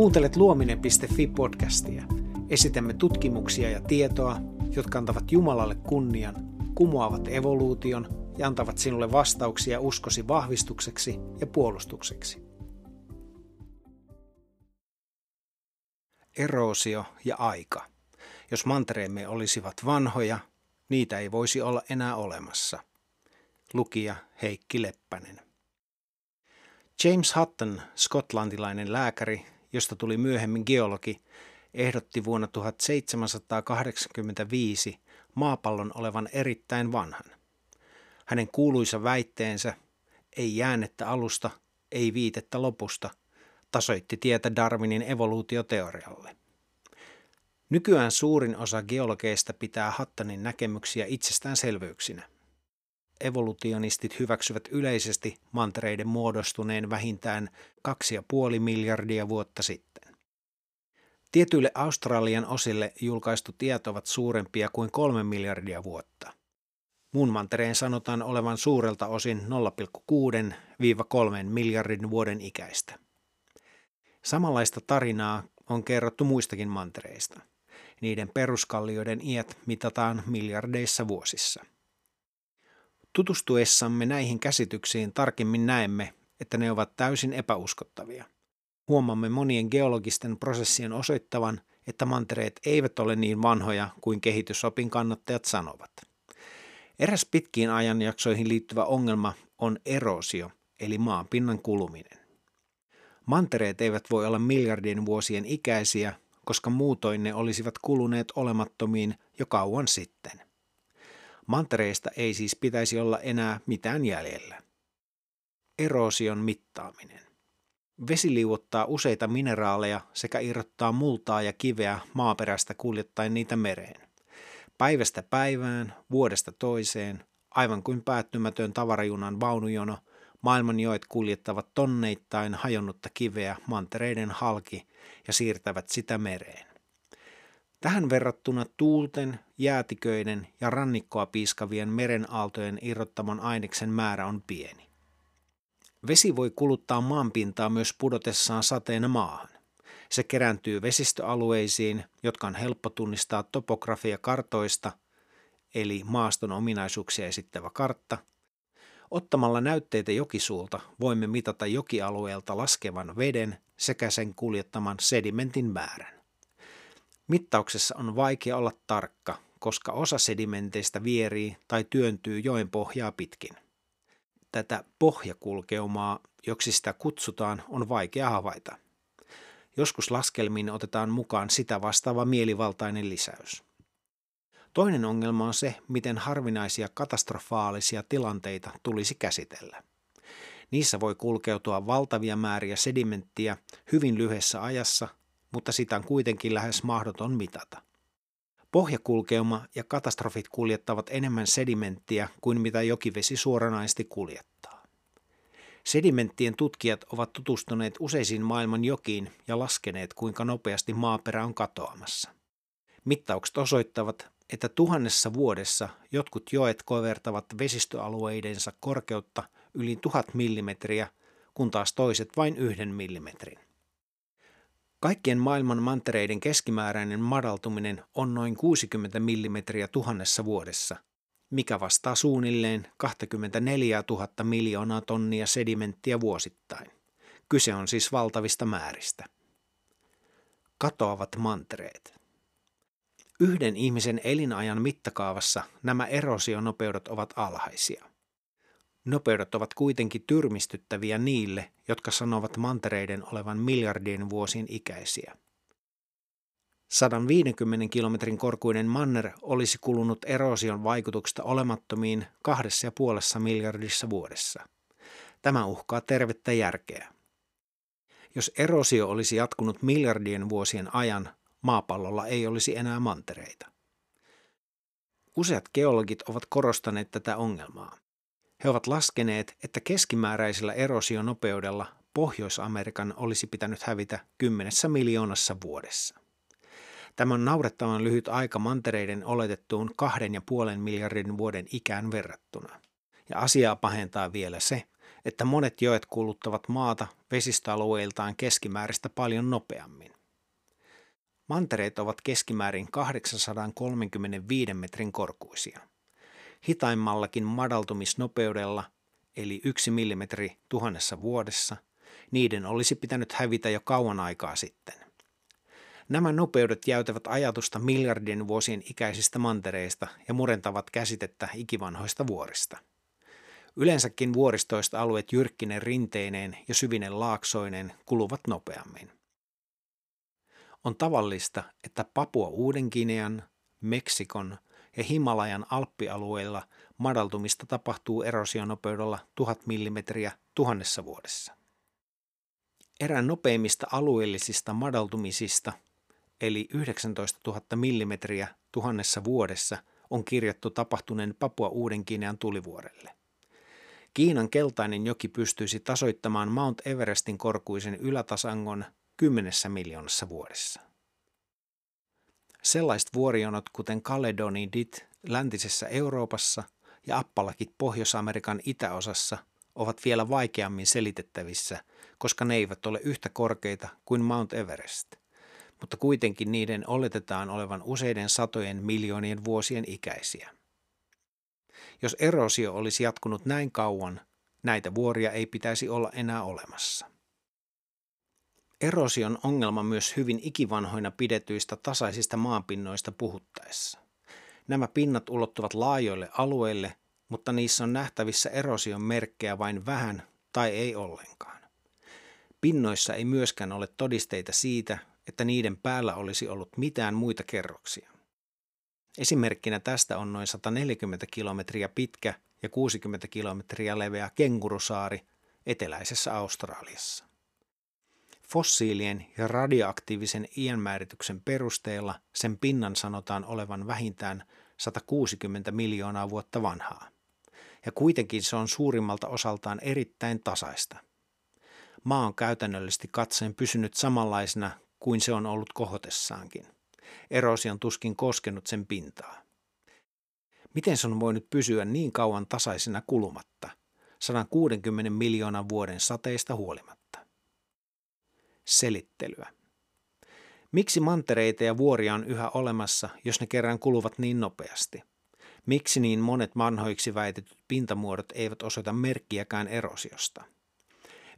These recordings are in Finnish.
Kuuntelet luominen.fi podcastia. Esitämme tutkimuksia ja tietoa, jotka antavat Jumalalle kunnian, kumoavat evoluution ja antavat sinulle vastauksia uskosi vahvistukseksi ja puolustukseksi. Eroosio ja aika. Jos mantereemme olisivat vanhoja, niitä ei voisi olla enää olemassa. Lukija Heikki Leppänen. James Hutton, skotlantilainen lääkäri, josta tuli myöhemmin geologi, ehdotti vuonna 1785 maapallon olevan erittäin vanhan. Hänen kuuluisa väitteensä, ei jäännettä alusta, ei viitettä lopusta, tasoitti tietä Darwinin evoluutioteorialle. Nykyään suurin osa geologeista pitää Hattanin näkemyksiä itsestäänselvyyksinä. Evolutionistit hyväksyvät yleisesti mantereiden muodostuneen vähintään 2,5 miljardia vuotta sitten. Tietyille Australian osille julkaistu tiet ovat suurempia kuin 3 miljardia vuotta. Muun mantereen sanotaan olevan suurelta osin 0,6-3 miljardin vuoden ikäistä. Samanlaista tarinaa on kerrottu muistakin mantereista. Niiden peruskallioiden iät mitataan miljardeissa vuosissa. Tutustuessamme näihin käsityksiin tarkemmin näemme, että ne ovat täysin epäuskottavia. Huomaamme monien geologisten prosessien osoittavan, että mantereet eivät ole niin vanhoja kuin kehitysopin kannattajat sanovat. Eräs pitkiin ajanjaksoihin liittyvä ongelma on erosio, eli maanpinnan kuluminen. Mantereet eivät voi olla miljardien vuosien ikäisiä, koska muutoin ne olisivat kuluneet olemattomiin jo kauan sitten. Mantereista ei siis pitäisi olla enää mitään jäljellä. Erosion mittaaminen. Vesi liuottaa useita mineraaleja sekä irrottaa multaa ja kiveä maaperästä kuljettaen niitä mereen. Päivästä päivään, vuodesta toiseen, aivan kuin päättymätön tavarajunan vaunujono, maailmanjoet kuljettavat tonneittain hajonnutta kiveä mantereiden halki ja siirtävät sitä mereen. Tähän verrattuna tuulten, jäätiköiden ja rannikkoa piiskavien merenaaltojen irrottaman aineksen määrä on pieni. Vesi voi kuluttaa maanpintaa myös pudotessaan sateena maahan. Se kerääntyy vesistöalueisiin, jotka on helppo tunnistaa topografia-kartoista, eli maaston ominaisuuksia esittävä kartta. Ottamalla näytteitä jokisuulta voimme mitata jokialueelta laskevan veden sekä sen kuljettaman sedimentin määrän. Mittauksessa on vaikea olla tarkka, koska osa sedimenteistä vierii tai työntyy joen pohjaa pitkin. Tätä pohjakulkeumaa, joksi sitä kutsutaan, on vaikea havaita. Joskus laskelmiin otetaan mukaan sitä vastaava mielivaltainen lisäys. Toinen ongelma on se, miten harvinaisia katastrofaalisia tilanteita tulisi käsitellä. Niissä voi kulkeutua valtavia määriä sedimenttiä hyvin lyhyessä ajassa – mutta sitä on kuitenkin lähes mahdoton mitata. Pohjakulkeuma ja katastrofit kuljettavat enemmän sedimenttiä kuin mitä jokivesi suoranaisesti kuljettaa. Sedimenttien tutkijat ovat tutustuneet useisiin maailman jokiin ja laskeneet, kuinka nopeasti maaperä on katoamassa. Mittaukset osoittavat, että tuhannessa vuodessa jotkut joet kovertavat vesistöalueidensa korkeutta yli tuhat millimetriä, kun taas toiset vain yhden millimetrin. Kaikkien maailman mantereiden keskimääräinen madaltuminen on noin 60 mm tuhannessa vuodessa, mikä vastaa suunnilleen 24 000 miljoonaa tonnia sedimenttiä vuosittain. Kyse on siis valtavista määristä. Katoavat mantereet. Yhden ihmisen elinajan mittakaavassa nämä erosionopeudet ovat alhaisia. Nopeudet ovat kuitenkin tyrmistyttäviä niille, jotka sanovat mantereiden olevan miljardien vuosien ikäisiä. 150 kilometrin korkuinen manner olisi kulunut erosion vaikutuksesta olemattomiin kahdessa ja puolessa miljardissa vuodessa. Tämä uhkaa tervettä järkeä. Jos erosio olisi jatkunut miljardien vuosien ajan, maapallolla ei olisi enää mantereita. Useat geologit ovat korostaneet tätä ongelmaa. He ovat laskeneet, että keskimääräisellä erosionopeudella Pohjois-Amerikan olisi pitänyt hävitä kymmenessä miljoonassa vuodessa. Tämä on naurettavan lyhyt aika mantereiden oletettuun kahden ja puolen miljardin vuoden ikään verrattuna. Ja asiaa pahentaa vielä se, että monet joet kuluttavat maata vesistöalueiltaan keskimääräistä paljon nopeammin. Mantereet ovat keskimäärin 835 metrin korkuisia. Hitaimmallakin madaltumisnopeudella, eli 1 mm tuhannessa vuodessa, niiden olisi pitänyt hävitä jo kauan aikaa sitten. Nämä nopeudet jäytävät ajatusta miljardien vuosien ikäisistä mantereista ja murentavat käsitettä ikivanhoista vuorista. Yleensäkin vuoristoista alueet jyrkkinen rinteineen ja syvinen laaksoinen kuluvat nopeammin. On tavallista, että Papua Uuden-Kinean, Meksikon ja Himalajan alppialueilla madaltumista tapahtuu erosionopeudella 1000 mm tuhannessa vuodessa. Erään nopeimmista alueellisista madaltumisista, eli 19 000 mm tuhannessa vuodessa, on kirjattu tapahtuneen Papua Uuden-Kinean tulivuorelle. Kiinan keltainen joki pystyisi tasoittamaan Mount Everestin korkuisen ylätasangon kymmenessä miljoonassa vuodessa. Sellaiset vuorionot kuten Caledonidit läntisessä Euroopassa ja Appalakit Pohjois-Amerikan itäosassa ovat vielä vaikeammin selitettävissä, koska ne eivät ole yhtä korkeita kuin Mount Everest, mutta kuitenkin niiden oletetaan olevan useiden satojen miljoonien vuosien ikäisiä. Jos erosio olisi jatkunut näin kauan, näitä vuoria ei pitäisi olla enää olemassa. Erosion ongelma myös hyvin ikivanhoina pidetyistä tasaisista maanpinnoista puhuttaessa. Nämä pinnat ulottuvat laajoille alueille, mutta niissä on nähtävissä erosion merkkejä vain vähän tai ei ollenkaan. Pinnoissa ei myöskään ole todisteita siitä, että niiden päällä olisi ollut mitään muita kerroksia. Esimerkkinä tästä on noin 140 kilometriä pitkä ja 60 kilometriä leveä kengurusaari eteläisessä Australiassa. Fossiilien ja radioaktiivisen iänmäärityksen perusteella sen pinnan sanotaan olevan vähintään 160 miljoonaa vuotta vanhaa. Ja kuitenkin se on suurimmalta osaltaan erittäin tasaista. Maa on käytännöllisesti katseen pysynyt samanlaisena kuin se on ollut kohotessaankin. Erosi on tuskin koskenut sen pintaa. Miten se on voinut pysyä niin kauan tasaisena kulumatta, 160 miljoonan vuoden sateista huolimatta? Selittelyä. Miksi mantereita ja vuoria on yhä olemassa, jos ne kerran kuluvat niin nopeasti? Miksi niin monet vanhoiksi väitetyt pintamuodot eivät osoita merkkiäkään erosiosta?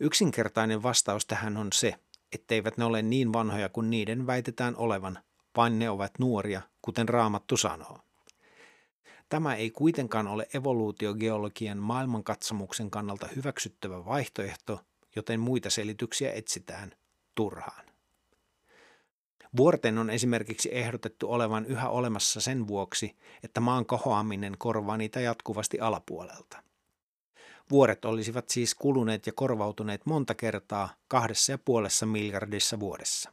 Yksinkertainen vastaus tähän on se, etteivät ne ole niin vanhoja kuin niiden väitetään olevan, vaan ne ovat nuoria, kuten Raamattu sanoo. Tämä ei kuitenkaan ole evoluutiogeologian maailmankatsomuksen kannalta hyväksyttävä vaihtoehto, joten muita selityksiä etsitään turhaan. Vuorten on esimerkiksi ehdotettu olevan yhä olemassa sen vuoksi, että maan kohoaminen korvaa niitä jatkuvasti alapuolelta. Vuoret olisivat siis kuluneet ja korvautuneet monta kertaa kahdessa ja puolessa miljardissa vuodessa.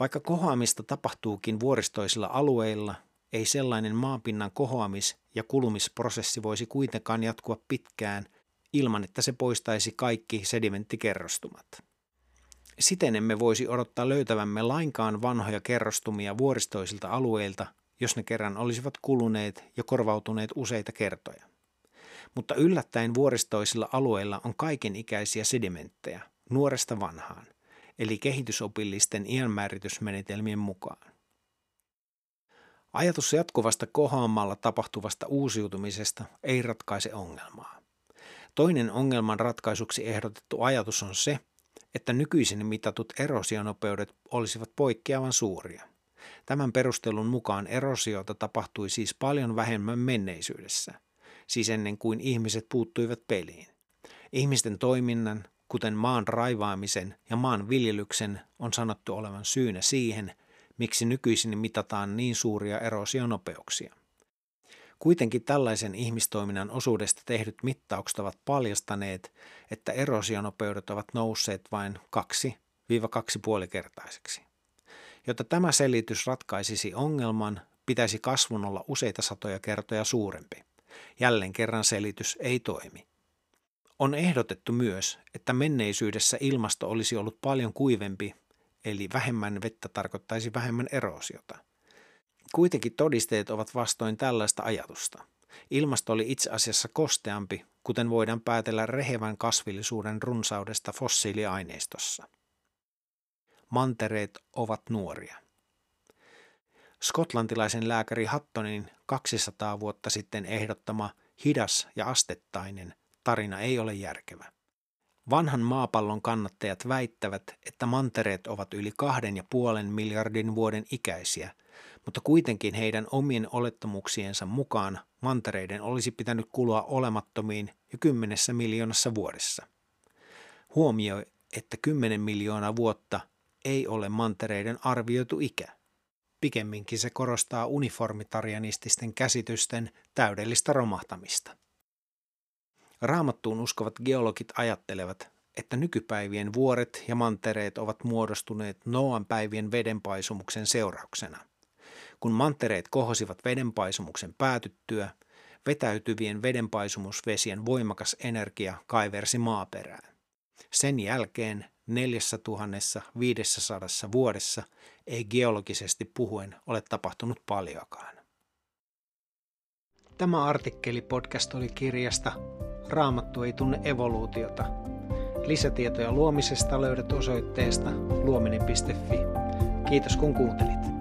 Vaikka kohoamista tapahtuukin vuoristoisilla alueilla, ei sellainen maapinnan kohoamis- ja kulumisprosessi voisi kuitenkaan jatkua pitkään ilman, että se poistaisi kaikki sedimenttikerrostumat. Siten emme voisi odottaa löytävämme lainkaan vanhoja kerrostumia vuoristoisilta alueilta, jos ne kerran olisivat kuluneet ja korvautuneet useita kertoja. Mutta yllättäen vuoristoisilla alueilla on kaiken ikäisiä sedimenttejä, nuoresta vanhaan – eli kehitysopillisten iänmääritysmenetelmien mukaan. Ajatus jatkuvasta kohoamalla tapahtuvasta uusiutumisesta ei ratkaise ongelmaa. Toinen ongelman ratkaisuksi ehdotettu ajatus on se, että nykyisin mitatut erosionopeudet olisivat poikkeavan suuria. Tämän perustelun mukaan erosiota tapahtui siis paljon vähemmän menneisyydessä, siis ennen kuin ihmiset puuttuivat peliin. Ihmisten toiminnan, kuten maan raivaamisen ja maan viljelyksen, on sanottu olevan syynä siihen, miksi nykyisin mitataan niin suuria erosionopeuksia. Kuitenkin tällaisen ihmistoiminnan osuudesta tehdyt mittaukset ovat paljastaneet, että erosionopeudet ovat nousseet vain 2-2,5-kertaiseksi. Jotta tämä selitys ratkaisisi ongelman, pitäisi kasvun olla useita satoja kertoja suurempi. Jälleen kerran selitys ei toimi. On ehdotettu myös, että menneisyydessä ilmasto olisi ollut paljon kuivempi, eli vähemmän vettä tarkoittaisi vähemmän erosiota. Kuitenkin todisteet ovat vastoin tällaista ajatusta. ilmasto oli itse asiassa kosteampi, kuten voidaan päätellä rehevän kasvillisuuden runsaudesta fossiiliaineistossa. Mantereet ovat nuoria. Skotlantilaisen lääkäri Hattonin 200 vuotta sitten ehdottama hidas ja astettainen tarina ei ole järkevä. Vanhan maapallon kannattajat väittävät, että mantereet ovat yli kahden ja puolen miljardin vuoden ikäisiä, mutta kuitenkin heidän omien olettamuksiensa mukaan mantereiden olisi pitänyt kulua olemattomiin jo kymmenessä miljoonassa vuodessa. Huomioi, että kymmenen miljoonaa vuotta ei ole mantereiden arvioitu ikä. Pikemminkin se korostaa uniformitarianististen käsitysten täydellistä romahtamista. Raamattuun uskovat geologit ajattelevat, että nykypäivien vuoret ja mantereet ovat muodostuneet Noan päivien vedenpaisumuksen seurauksena. Kun mantereet kohosivat vedenpaisumuksen päätyttyä, vetäytyvien vedenpaisumusvesien voimakas energia kaiversi maaperään. Sen jälkeen 4500 vuodessa ei geologisesti puhuen ole tapahtunut paljoakaan. Tämä artikkeli podcast oli kirjasta Raamattu ei tunne evoluutiota. Lisätietoja luomisesta löydät osoitteesta luominen.fi. Kiitos kun kuuntelit.